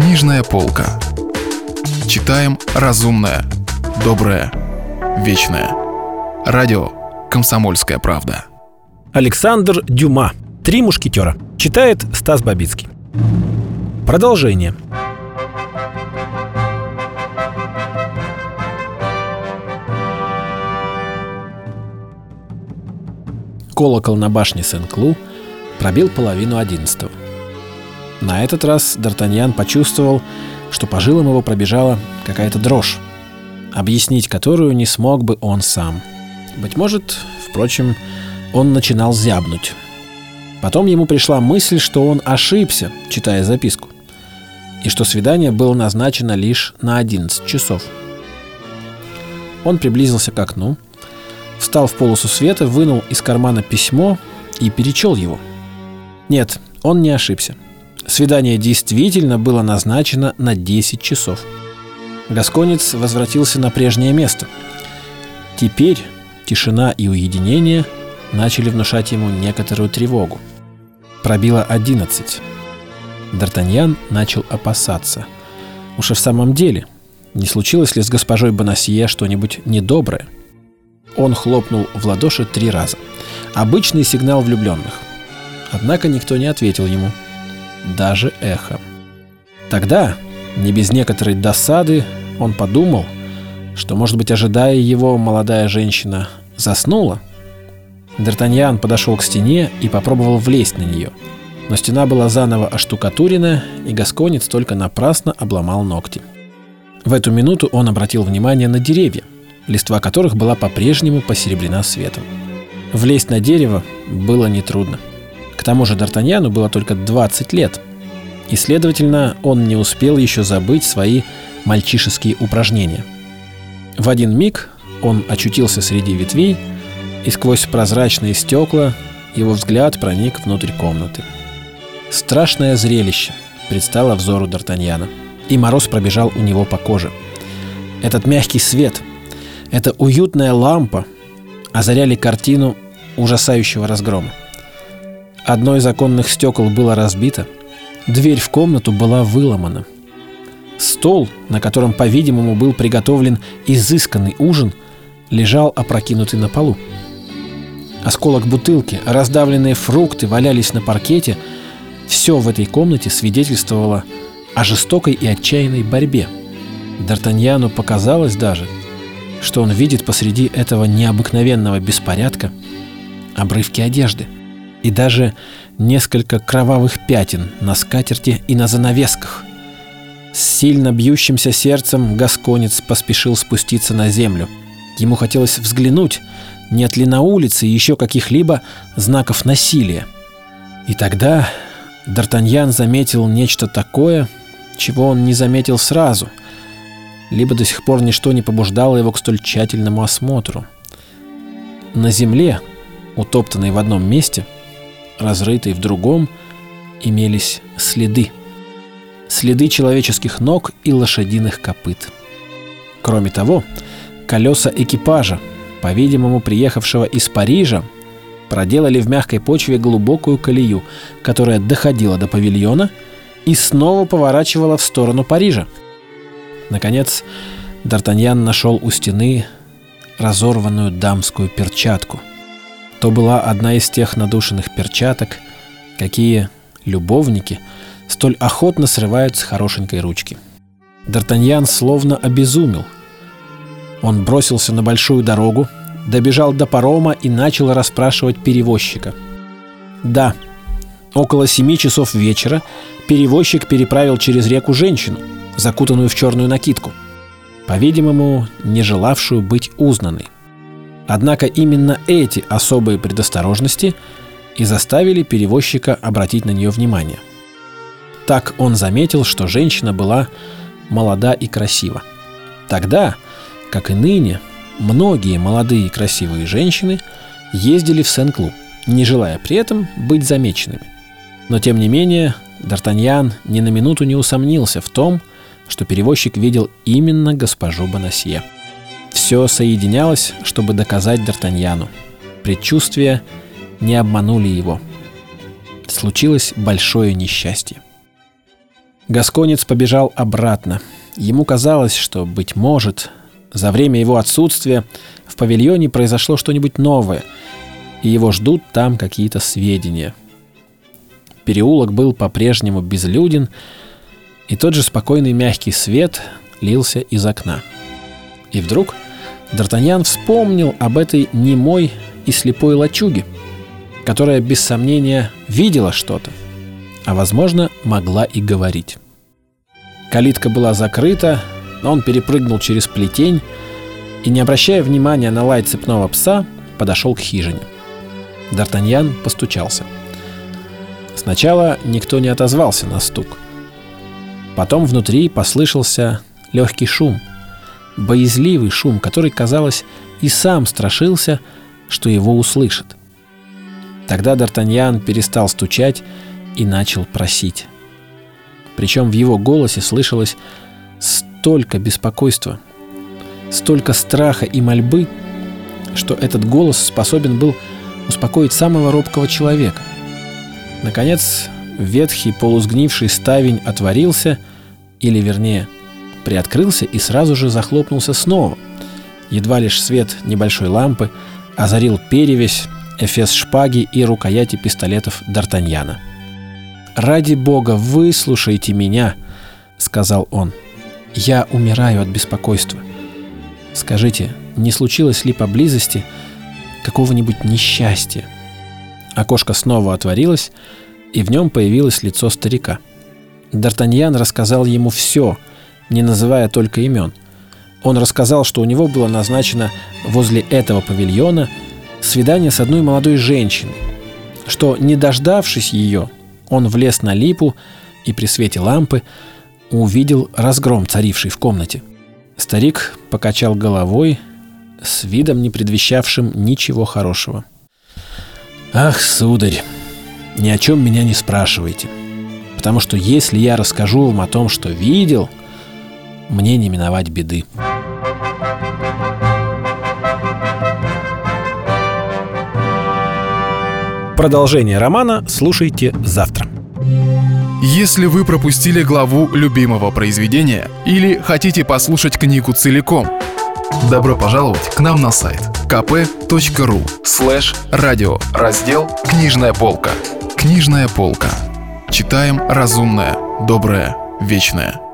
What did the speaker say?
Книжная полка. Читаем разумное, доброе, вечное. Радио «Комсомольская правда». Александр Дюма. «Три мушкетера». Читает Стас Бабицкий. Продолжение. Колокол на башне Сен-Клу пробил половину одиннадцатого. На этот раз Д'Артаньян почувствовал, что по жилам его пробежала какая-то дрожь, объяснить которую не смог бы он сам. Быть может, впрочем, он начинал зябнуть. Потом ему пришла мысль, что он ошибся, читая записку, и что свидание было назначено лишь на 11 часов. Он приблизился к окну, встал в полосу света, вынул из кармана письмо и перечел его. Нет, он не ошибся. Свидание действительно было назначено на 10 часов. Гасконец возвратился на прежнее место. Теперь тишина и уединение начали внушать ему некоторую тревогу. Пробило 11. Д'Артаньян начал опасаться. Уж и в самом деле, не случилось ли с госпожой Бонасье что-нибудь недоброе? Он хлопнул в ладоши три раза. Обычный сигнал влюбленных. Однако никто не ответил ему – даже эхо. Тогда, не без некоторой досады, он подумал, что, может быть, ожидая его, молодая женщина заснула. Д'Артаньян подошел к стене и попробовал влезть на нее. Но стена была заново оштукатурена, и Гасконец только напрасно обломал ногти. В эту минуту он обратил внимание на деревья, листва которых была по-прежнему посеребрена светом. Влезть на дерево было нетрудно. К тому же Д'Артаньяну было только 20 лет, и, следовательно, он не успел еще забыть свои мальчишеские упражнения. В один миг он очутился среди ветвей, и сквозь прозрачные стекла его взгляд проник внутрь комнаты. Страшное зрелище предстало взору Д'Артаньяна, и мороз пробежал у него по коже. Этот мягкий свет, эта уютная лампа озаряли картину ужасающего разгрома. Одно из оконных стекол было разбито, дверь в комнату была выломана. Стол, на котором, по-видимому, был приготовлен изысканный ужин, лежал опрокинутый на полу. Осколок бутылки, раздавленные фрукты валялись на паркете. Все в этой комнате свидетельствовало о жестокой и отчаянной борьбе. Д'Артаньяну показалось даже, что он видит посреди этого необыкновенного беспорядка обрывки одежды – и даже несколько кровавых пятен на скатерти и на занавесках. С сильно бьющимся сердцем Гасконец поспешил спуститься на землю. Ему хотелось взглянуть, нет ли на улице еще каких-либо знаков насилия. И тогда Д'Артаньян заметил нечто такое, чего он не заметил сразу, либо до сих пор ничто не побуждало его к столь тщательному осмотру. На земле, утоптанной в одном месте, разрытой в другом, имелись следы. Следы человеческих ног и лошадиных копыт. Кроме того, колеса экипажа, по-видимому, приехавшего из Парижа, проделали в мягкой почве глубокую колею, которая доходила до павильона и снова поворачивала в сторону Парижа. Наконец, Д'Артаньян нашел у стены разорванную дамскую перчатку – то была одна из тех надушенных перчаток, какие любовники столь охотно срывают с хорошенькой ручки. Д'Артаньян словно обезумел. Он бросился на большую дорогу, добежал до парома и начал расспрашивать перевозчика. Да, около семи часов вечера перевозчик переправил через реку женщину, закутанную в черную накидку, по-видимому, не желавшую быть узнанной. Однако именно эти особые предосторожности и заставили перевозчика обратить на нее внимание. Так он заметил, что женщина была молода и красива. Тогда, как и ныне, многие молодые и красивые женщины ездили в Сен-Клу, не желая при этом быть замеченными. Но тем не менее, Д'Артаньян ни на минуту не усомнился в том, что перевозчик видел именно госпожу Бонасье. Все соединялось, чтобы доказать Д'Артаньяну. Предчувствия не обманули его. Случилось большое несчастье. Гасконец побежал обратно. Ему казалось, что, быть может, за время его отсутствия в павильоне произошло что-нибудь новое, и его ждут там какие-то сведения. Переулок был по-прежнему безлюден, и тот же спокойный мягкий свет лился из окна. И вдруг Д'Артаньян вспомнил об этой немой и слепой лачуге, которая без сомнения видела что-то, а, возможно, могла и говорить. Калитка была закрыта, но он перепрыгнул через плетень и, не обращая внимания на лай цепного пса, подошел к хижине. Д'Артаньян постучался. Сначала никто не отозвался на стук. Потом внутри послышался легкий шум, боязливый шум, который, казалось, и сам страшился, что его услышат. Тогда Д'Артаньян перестал стучать и начал просить. Причем в его голосе слышалось столько беспокойства, столько страха и мольбы, что этот голос способен был успокоить самого робкого человека. Наконец, ветхий полусгнивший ставень отворился, или вернее, приоткрылся и сразу же захлопнулся снова. Едва лишь свет небольшой лампы озарил перевесь, эфес шпаги и рукояти пистолетов Д'Артаньяна. «Ради бога, выслушайте меня!» — сказал он. «Я умираю от беспокойства. Скажите, не случилось ли поблизости какого-нибудь несчастья?» Окошко снова отворилось, и в нем появилось лицо старика. Д'Артаньян рассказал ему все, не называя только имен. Он рассказал, что у него было назначено возле этого павильона свидание с одной молодой женщиной, что, не дождавшись ее, он влез на липу и при свете лампы увидел разгром, царивший в комнате. Старик покачал головой с видом, не предвещавшим ничего хорошего. «Ах, сударь, ни о чем меня не спрашивайте, потому что если я расскажу вам о том, что видел, мне не миновать беды». Продолжение романа слушайте завтра. Если вы пропустили главу любимого произведения или хотите послушать книгу целиком, добро пожаловать к нам на сайт kp.ru слэш радио раздел «Книжная полка». Книжная полка. Читаем разумное, доброе, вечное.